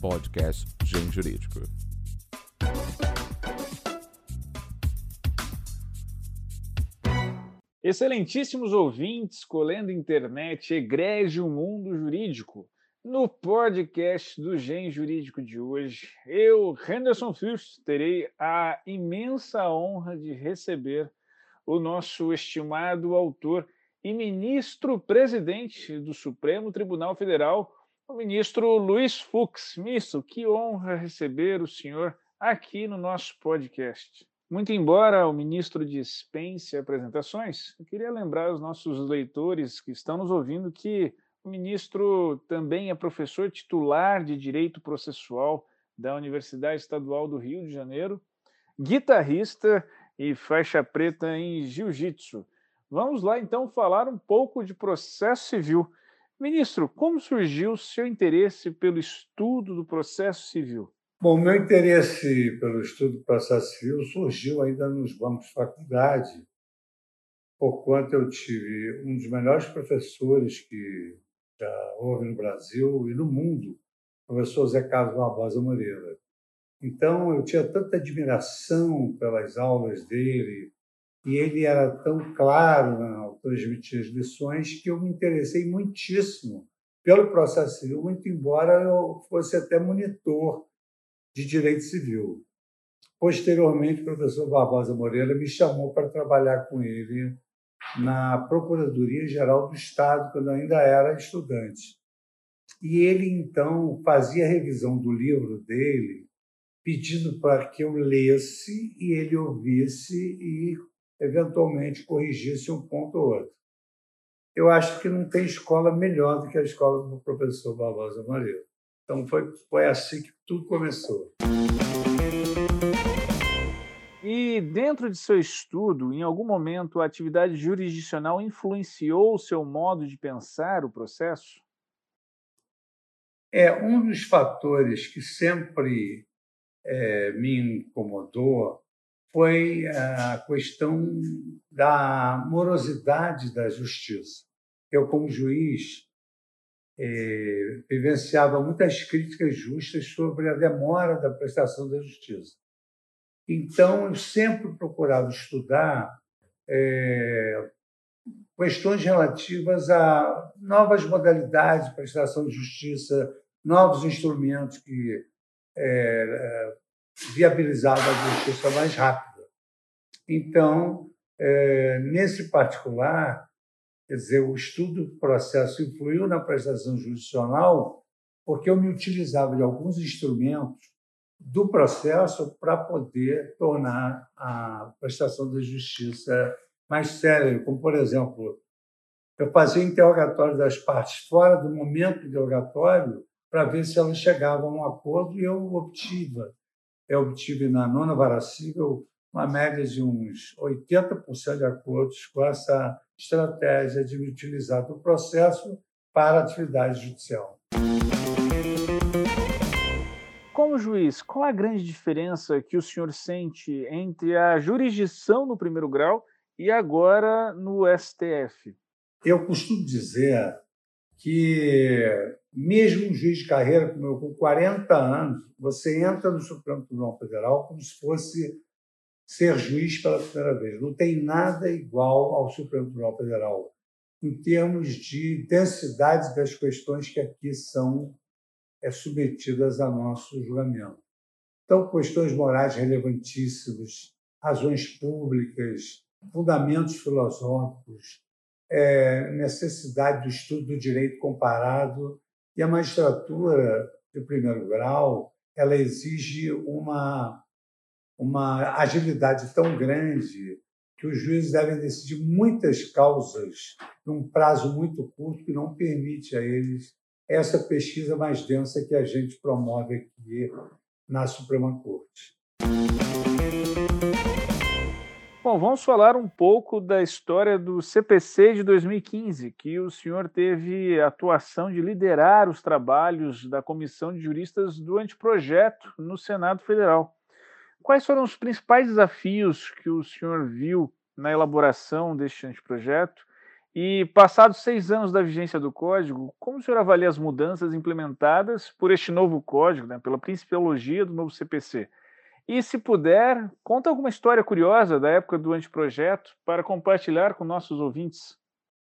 podcast Gen Jurídico. Excelentíssimos ouvintes, colendo internet, egrégio mundo jurídico. No podcast do Gen Jurídico de hoje, eu, Henderson Fürst, terei a imensa honra de receber o nosso estimado autor e ministro-presidente do Supremo Tribunal Federal, o ministro Luiz Fux. Ministro, que honra receber o senhor aqui no nosso podcast. Muito embora o ministro dispense apresentações, eu queria lembrar os nossos leitores que estão nos ouvindo que o ministro também é professor titular de Direito Processual da Universidade Estadual do Rio de Janeiro, guitarrista e faixa preta em jiu-jitsu. Vamos lá então falar um pouco de processo civil. Ministro, como surgiu o seu interesse pelo estudo do processo civil? Bom, meu interesse pelo estudo do processo civil surgiu ainda nos bancos de faculdade, por quanto eu tive um dos melhores professores que já houve no Brasil e no mundo, o professor Zé Carlos Barbosa Moreira. Então, eu tinha tanta admiração pelas aulas dele, e ele era tão claro ao transmitir as lições que eu me interessei muitíssimo pelo processo civil, muito embora eu fosse até monitor de direito civil. Posteriormente, o professor Barbosa Moreira me chamou para trabalhar com ele na Procuradoria Geral do Estado, quando eu ainda era estudante. E ele, então, fazia a revisão do livro dele, pedindo para que eu lesse e ele ouvisse e, eventualmente, corrigisse um ponto ou outro. Eu acho que não tem escola melhor do que a escola do professor Barbosa Moreira. Então, foi, foi assim que tudo começou. E dentro de seu estudo, em algum momento a atividade jurisdicional influenciou o seu modo de pensar o processo? É um dos fatores que sempre é, me incomodou foi a questão da morosidade da justiça. Eu, como juiz, é, vivenciava muitas críticas justas sobre a demora da prestação da justiça. Então, eu sempre procurava estudar é, questões relativas a novas modalidades de prestação de justiça, novos instrumentos que é, viabilizavam a justiça mais rápida. Então, é, nesse particular, quer dizer, o estudo do processo influiu na prestação judicial porque eu me utilizava de alguns instrumentos do processo para poder tornar a prestação da justiça mais séria, como, por exemplo, eu fazia interrogatório das partes fora do momento interrogatório para ver se elas chegavam a um acordo e eu obtive. Eu obtive na nona vara civil uma média de uns 80% de acordos com essa estratégia de utilizar o processo para atividade judicial. Como juiz, qual a grande diferença que o senhor sente entre a jurisdição no primeiro grau e agora no STF? Eu costumo dizer que, mesmo um juiz de carreira como eu, com 40 anos, você entra no Supremo Tribunal Federal como se fosse ser juiz pela primeira vez. Não tem nada igual ao Supremo Tribunal Federal em termos de densidade das questões que aqui são é, submetidas a nosso julgamento. Então, questões morais relevantíssimas, razões públicas, fundamentos filosóficos, é, necessidade do estudo do direito comparado e a magistratura de primeiro grau ela exige uma uma agilidade tão grande que os juízes devem decidir muitas causas num prazo muito curto que não permite a eles essa pesquisa mais densa que a gente promove aqui na Suprema Corte. Bom, vamos falar um pouco da história do CPC de 2015, que o senhor teve a atuação de liderar os trabalhos da Comissão de Juristas do anteprojeto no Senado Federal. Quais foram os principais desafios que o senhor viu na elaboração deste anteprojeto E passados seis anos da vigência do código, como o senhor avalia as mudanças implementadas por este novo código, né, pela principiologia do novo CPC? E, se puder, conta alguma história curiosa da época do anteprojeto para compartilhar com nossos ouvintes.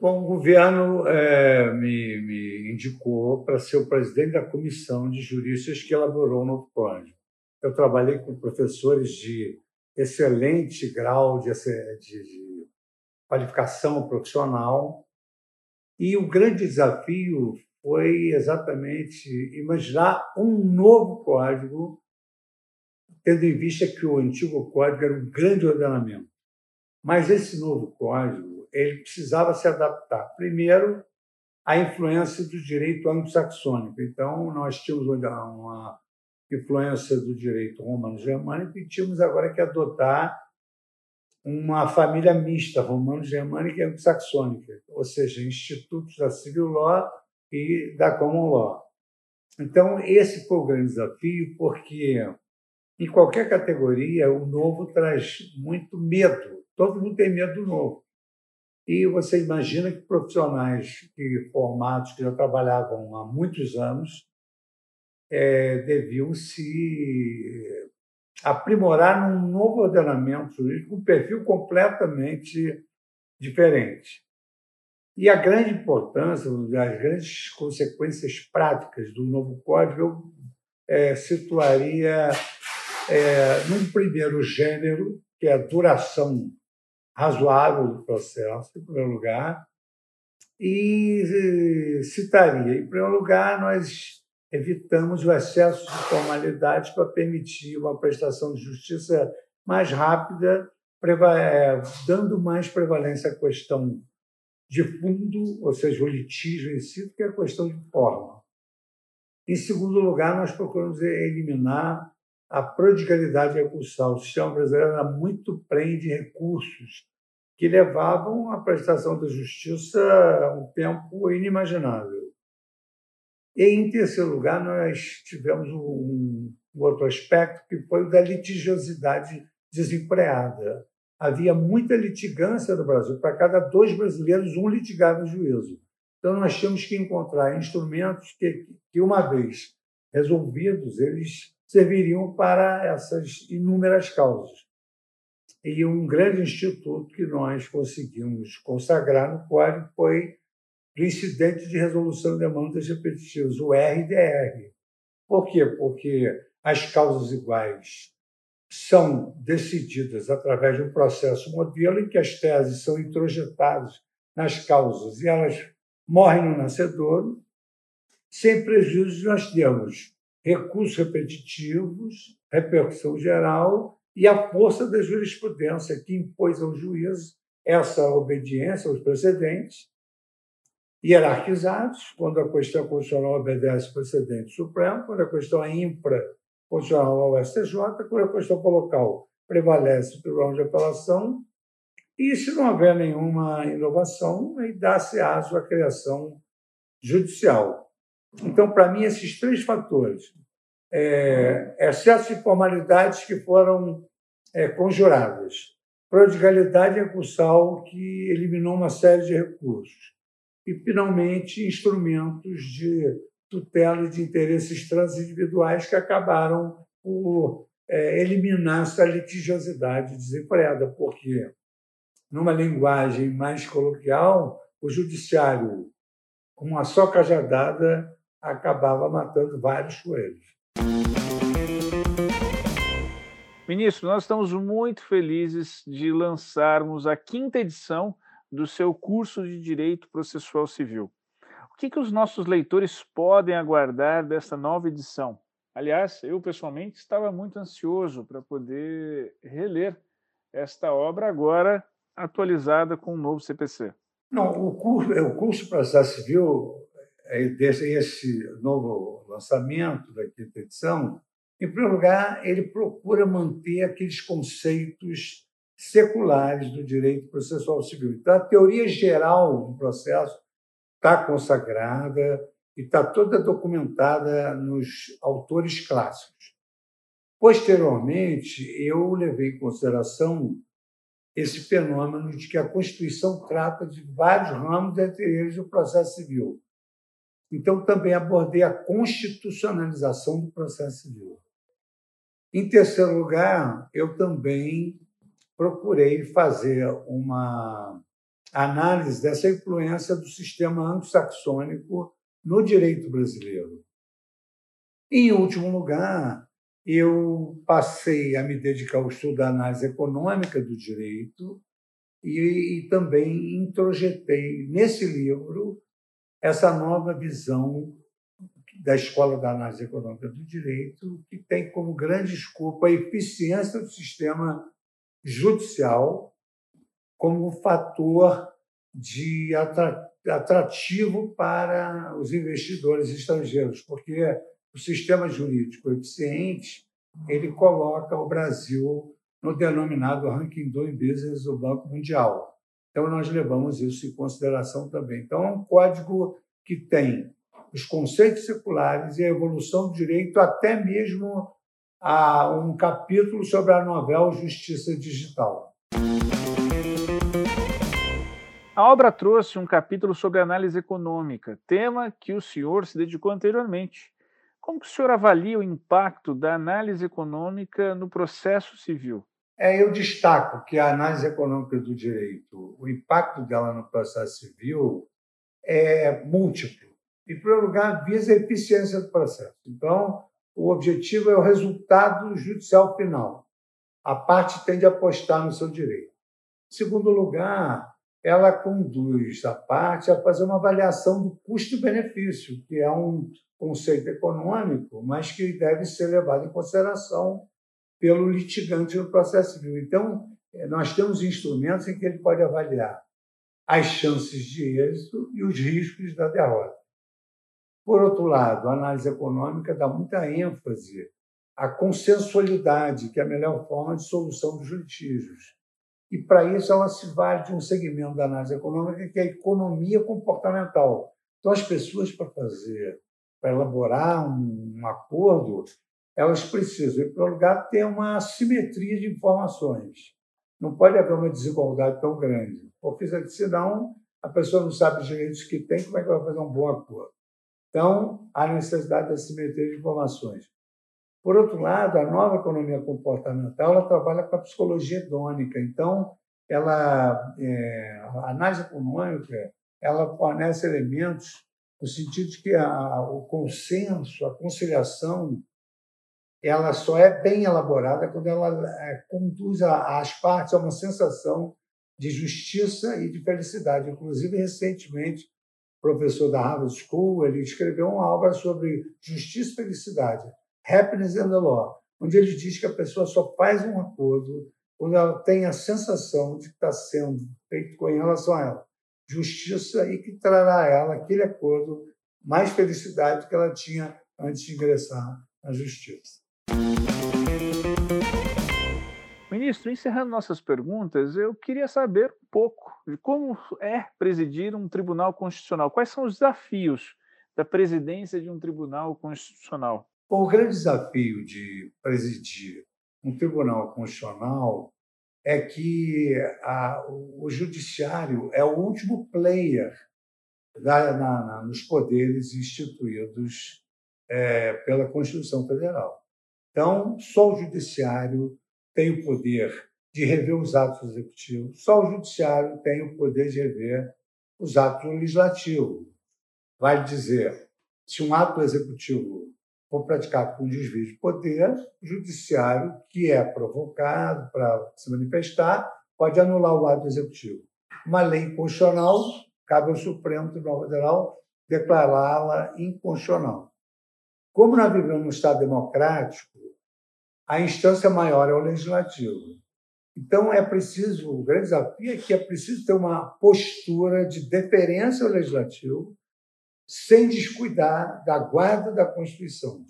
Bom, o governo é, me, me, indicou para ser o presidente da comissão de juristas que elaborou o novo código. Eu trabalhei com professores de excelente grau de, de, de qualificação profissional e o grande desafio foi exatamente imaginar um novo código, tendo em vista que o antigo código era um grande ordenamento. Mas esse novo código ele precisava se adaptar. Primeiro, à influência do direito anglo-saxônico. Então, nós tínhamos uma influência do direito romano-germânico e tínhamos agora que adotar uma família mista, romano-germânica e anglo-saxônica, ou seja, institutos da civil law e da common law. Então, esse foi o grande desafio, porque em qualquer categoria o novo traz muito medo. Todo mundo tem medo do novo. E você imagina que profissionais que, formados que já trabalhavam há muitos anos é, deviam se aprimorar num novo ordenamento jurídico, um perfil completamente diferente. E a grande importância, as grandes consequências práticas do novo código, eu é, situaria é, num primeiro gênero, que é a duração razoável do processo, em primeiro lugar, e citaria, em primeiro lugar, nós evitamos o excesso de formalidades para permitir uma prestação de justiça mais rápida, é, dando mais prevalência à questão de fundo, ou seja, o litígio em si, do que a questão de forma. Em segundo lugar, nós procuramos eliminar a prodigalidade recursal. O sistema brasileiro era muito prende recursos que levavam à prestação da justiça um tempo inimaginável. E, em terceiro lugar, nós tivemos um, um outro aspecto, que foi o da litigiosidade desempreada. Havia muita litigância no Brasil. Para cada dois brasileiros, um litigava em juízo. Então, nós tínhamos que encontrar instrumentos que, que uma vez resolvidos, eles serviriam para essas inúmeras causas. E um grande instituto que nós conseguimos consagrar no código foi do incidente de resolução de demandas repetitivas, o RDR. Por quê? Porque as causas iguais são decididas através de um processo modelo em que as teses são introjetadas nas causas e elas morrem no nascedouro. Sem prejuízo, nós temos recursos repetitivos, repercussão geral e a força da jurisprudência que impôs ao juízo essa obediência aos precedentes, hierarquizados, quando a questão constitucional obedece ao precedente supremo, quando a questão é infra-constitucional ao STJ, quando a questão local prevalece pelo Tribunal de Apelação, e se não houver nenhuma inovação, aí dá-se aso à criação judicial. Então, para mim, esses três fatores, é, excesso de formalidades que foram é, conjuradas, prodigalidade recursal que eliminou uma série de recursos. E, finalmente, instrumentos de tutela de interesses transindividuais que acabaram por é, eliminar essa litigiosidade desenfreada, porque, numa linguagem mais coloquial, o judiciário, com uma só cajadada, acabava matando vários coelhos. Ministro, nós estamos muito felizes de lançarmos a quinta edição do seu curso de Direito Processual Civil. O que, que os nossos leitores podem aguardar dessa nova edição? Aliás, eu pessoalmente estava muito ansioso para poder reler esta obra agora atualizada com o novo CPC. Não, o curso, o curso Processo Civil, é, esse novo lançamento da quinta edição, em primeiro lugar, ele procura manter aqueles conceitos seculares do direito processual civil. Então, a teoria geral do processo está consagrada e está toda documentada nos autores clássicos. Posteriormente, eu levei em consideração esse fenômeno de que a Constituição trata de vários ramos, entre eles o processo civil. Então, também abordei a constitucionalização do processo civil. Em terceiro lugar, eu também procurei fazer uma análise dessa influência do sistema anglo-saxônico no direito brasileiro. Em último lugar, eu passei a me dedicar ao estudo da análise econômica do direito e, e também introjetei nesse livro essa nova visão da Escola da Análise Econômica do Direito, que tem como grande escopo a eficiência do sistema judicial como fator de atrativo para os investidores estrangeiros, porque o sistema jurídico eficiente ele coloca o Brasil no denominado ranking doing business do Banco Mundial. Então nós levamos isso em consideração também. Então é um código que tem os conceitos seculares e a evolução do direito, até mesmo a um capítulo sobre a novela Justiça Digital. A obra trouxe um capítulo sobre análise econômica, tema que o senhor se dedicou anteriormente. Como que o senhor avalia o impacto da análise econômica no processo civil? É, eu destaco que a análise econômica do direito, o impacto dela no processo civil é múltiplo. Em primeiro lugar, visa a eficiência do processo. Então, o objetivo é o resultado judicial final. A parte tende a apostar no seu direito. Em segundo lugar, ela conduz a parte a fazer uma avaliação do custo-benefício, que é um conceito econômico, mas que deve ser levado em consideração pelo litigante no processo civil. Então, eh, nós temos instrumentos em que ele pode avaliar as chances de êxito e os riscos da derrota. Por outro lado, a análise econômica dá muita ênfase à consensualidade, que é a melhor forma de solução dos litígios. E, para isso, ela se vale de um segmento da análise econômica que é a economia comportamental. Então, as pessoas, para fazer, para elaborar um, um acordo, elas precisam, em primeiro lugar, ter uma simetria de informações. Não pode haver uma desigualdade tão grande, porque senão a pessoa não sabe os direitos que tem, como é que vai fazer um bom acordo? Então, há necessidade da simetria de informações. Por outro lado, a nova economia comportamental ela trabalha com a psicologia hedônica. Então, ela, é, a análise econômica ela fornece elementos no sentido de que a, o consenso, a conciliação, ela só é bem elaborada quando ela é, conduz as partes a uma sensação de justiça e de felicidade. Inclusive, recentemente, professor da Harvard School, ele escreveu uma obra sobre justiça e felicidade, Happiness and the Law, onde ele diz que a pessoa só faz um acordo quando ela tem a sensação de que está sendo feito com relação a ela justiça e que trará a ela aquele acordo mais felicidade do que ela tinha antes de ingressar na justiça. Ministro, encerrando nossas perguntas, eu queria saber um pouco de como é presidir um tribunal constitucional. Quais são os desafios da presidência de um tribunal constitucional? Bom, o grande desafio de presidir um tribunal constitucional é que a, o judiciário é o último player da, na, na, nos poderes instituídos é, pela Constituição Federal. Então, só o judiciário tem o poder de rever os atos executivos, só o judiciário tem o poder de rever os atos legislativos. Vai dizer, se um ato executivo for praticado com desvio de poder, o judiciário, que é provocado para se manifestar, pode anular o ato executivo. Uma lei constitucional, cabe ao Supremo Tribunal Federal declará-la inconstitucional. Como nós vivemos num Estado democrático, a instância maior é o legislativo. Então, é preciso, o grande desafio é que é preciso ter uma postura de deferência ao legislativo, sem descuidar da guarda da Constituição.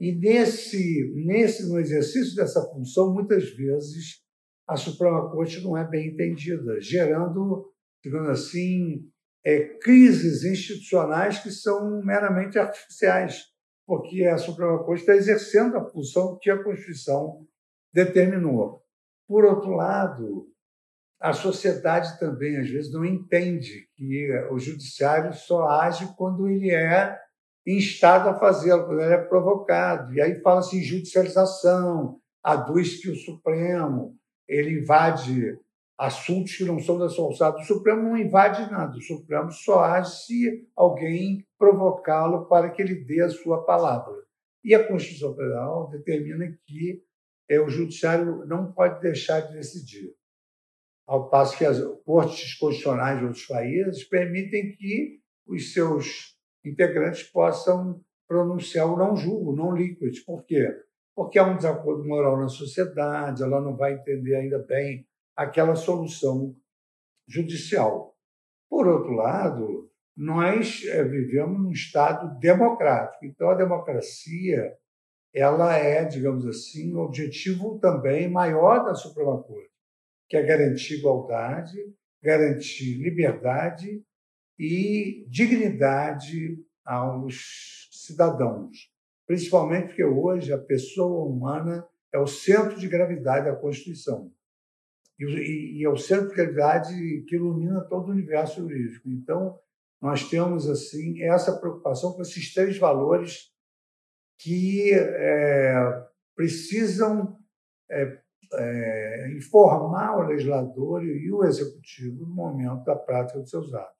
E nesse, nesse, no exercício dessa função, muitas vezes a Suprema Corte não é bem entendida, gerando, digamos assim, é, crises institucionais que são meramente artificiais, porque a Suprema Corte está exercendo a função que a Constituição determinou. Por outro lado, a sociedade também, às vezes, não entende que o judiciário só age quando ele é instado a fazê-lo, quando ele é provocado. E aí fala-se em judicialização, aduz que o Supremo ele invade assuntos que não são da alçada. O Supremo não invade nada, o Supremo só age se alguém provocá-lo para que ele dê a sua palavra. E a Constituição Federal determina que é, o Judiciário não pode deixar de decidir. Ao passo que as cortes constitucionais de outros países permitem que os seus integrantes possam pronunciar o não julgo, não líquido. Por quê? Porque há um desacordo moral na sociedade, ela não vai entender ainda bem aquela solução judicial. Por outro lado, nós eh, vivemos num Estado democrático. Então, a democracia ela é, digamos assim, o objetivo também maior da Suprema Corte, que é garantir igualdade, garantir liberdade e dignidade aos cidadãos, principalmente porque hoje a pessoa humana é o centro de gravidade da Constituição. E, e é o centro de gravidade que ilumina todo o universo jurídico. Então, nós temos assim essa preocupação com esses três valores que é, precisam é, é, informar o legislador e o executivo no momento da prática dos seus atos.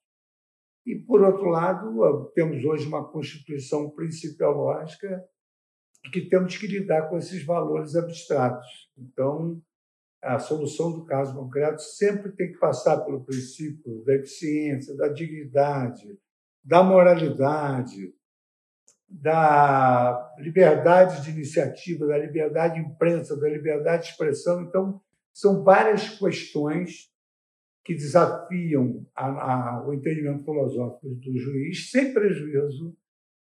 E, por outro lado, temos hoje uma Constituição principiológica que temos que lidar com esses valores abstratos. Então, a solução do caso concreto sempre tem que passar pelo princípio da eficiência, da dignidade, da moralidade, da liberdade de iniciativa, da liberdade de imprensa, da liberdade de expressão. Então, são várias questões que desafiam a, a, o entendimento filosófico do juiz, sem prejuízo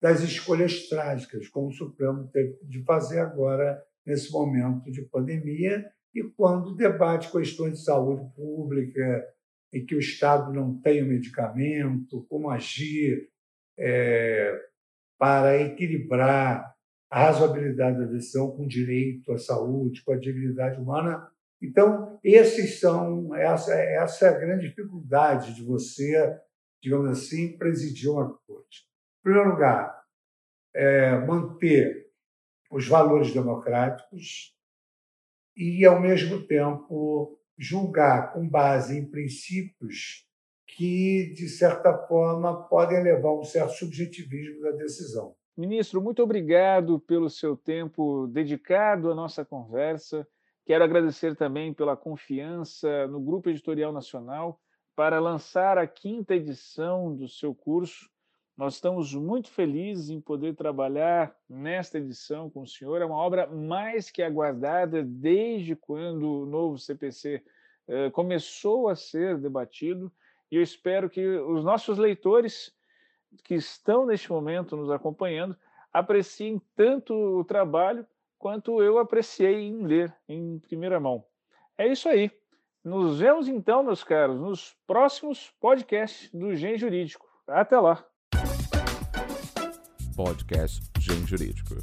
das escolhas trágicas, como o Supremo teve de fazer agora, nesse momento de pandemia, e quando debate questões de saúde pública, em que o Estado não tem o medicamento, como agir é, para equilibrar a razoabilidade da decisão com o direito à saúde, com a dignidade humana. Então, esses são essa, essa é a grande dificuldade de você, digamos assim, presidir uma corte. Em primeiro lugar, é manter os valores democráticos e, ao mesmo tempo, julgar com base em princípios que, de certa forma, podem levar um certo subjetivismo da decisão. Ministro, muito obrigado pelo seu tempo dedicado à nossa conversa. Quero agradecer também pela confiança no Grupo Editorial Nacional para lançar a quinta edição do seu curso. Nós estamos muito felizes em poder trabalhar nesta edição com o senhor. É uma obra mais que aguardada desde quando o novo CPC eh, começou a ser debatido e eu espero que os nossos leitores que estão neste momento nos acompanhando apreciem tanto o trabalho quanto eu apreciei em ler em primeira mão. É isso aí. Nos vemos então, meus caros, nos próximos podcasts do Gen Jurídico. Até lá. Podcast Gen Jurídico.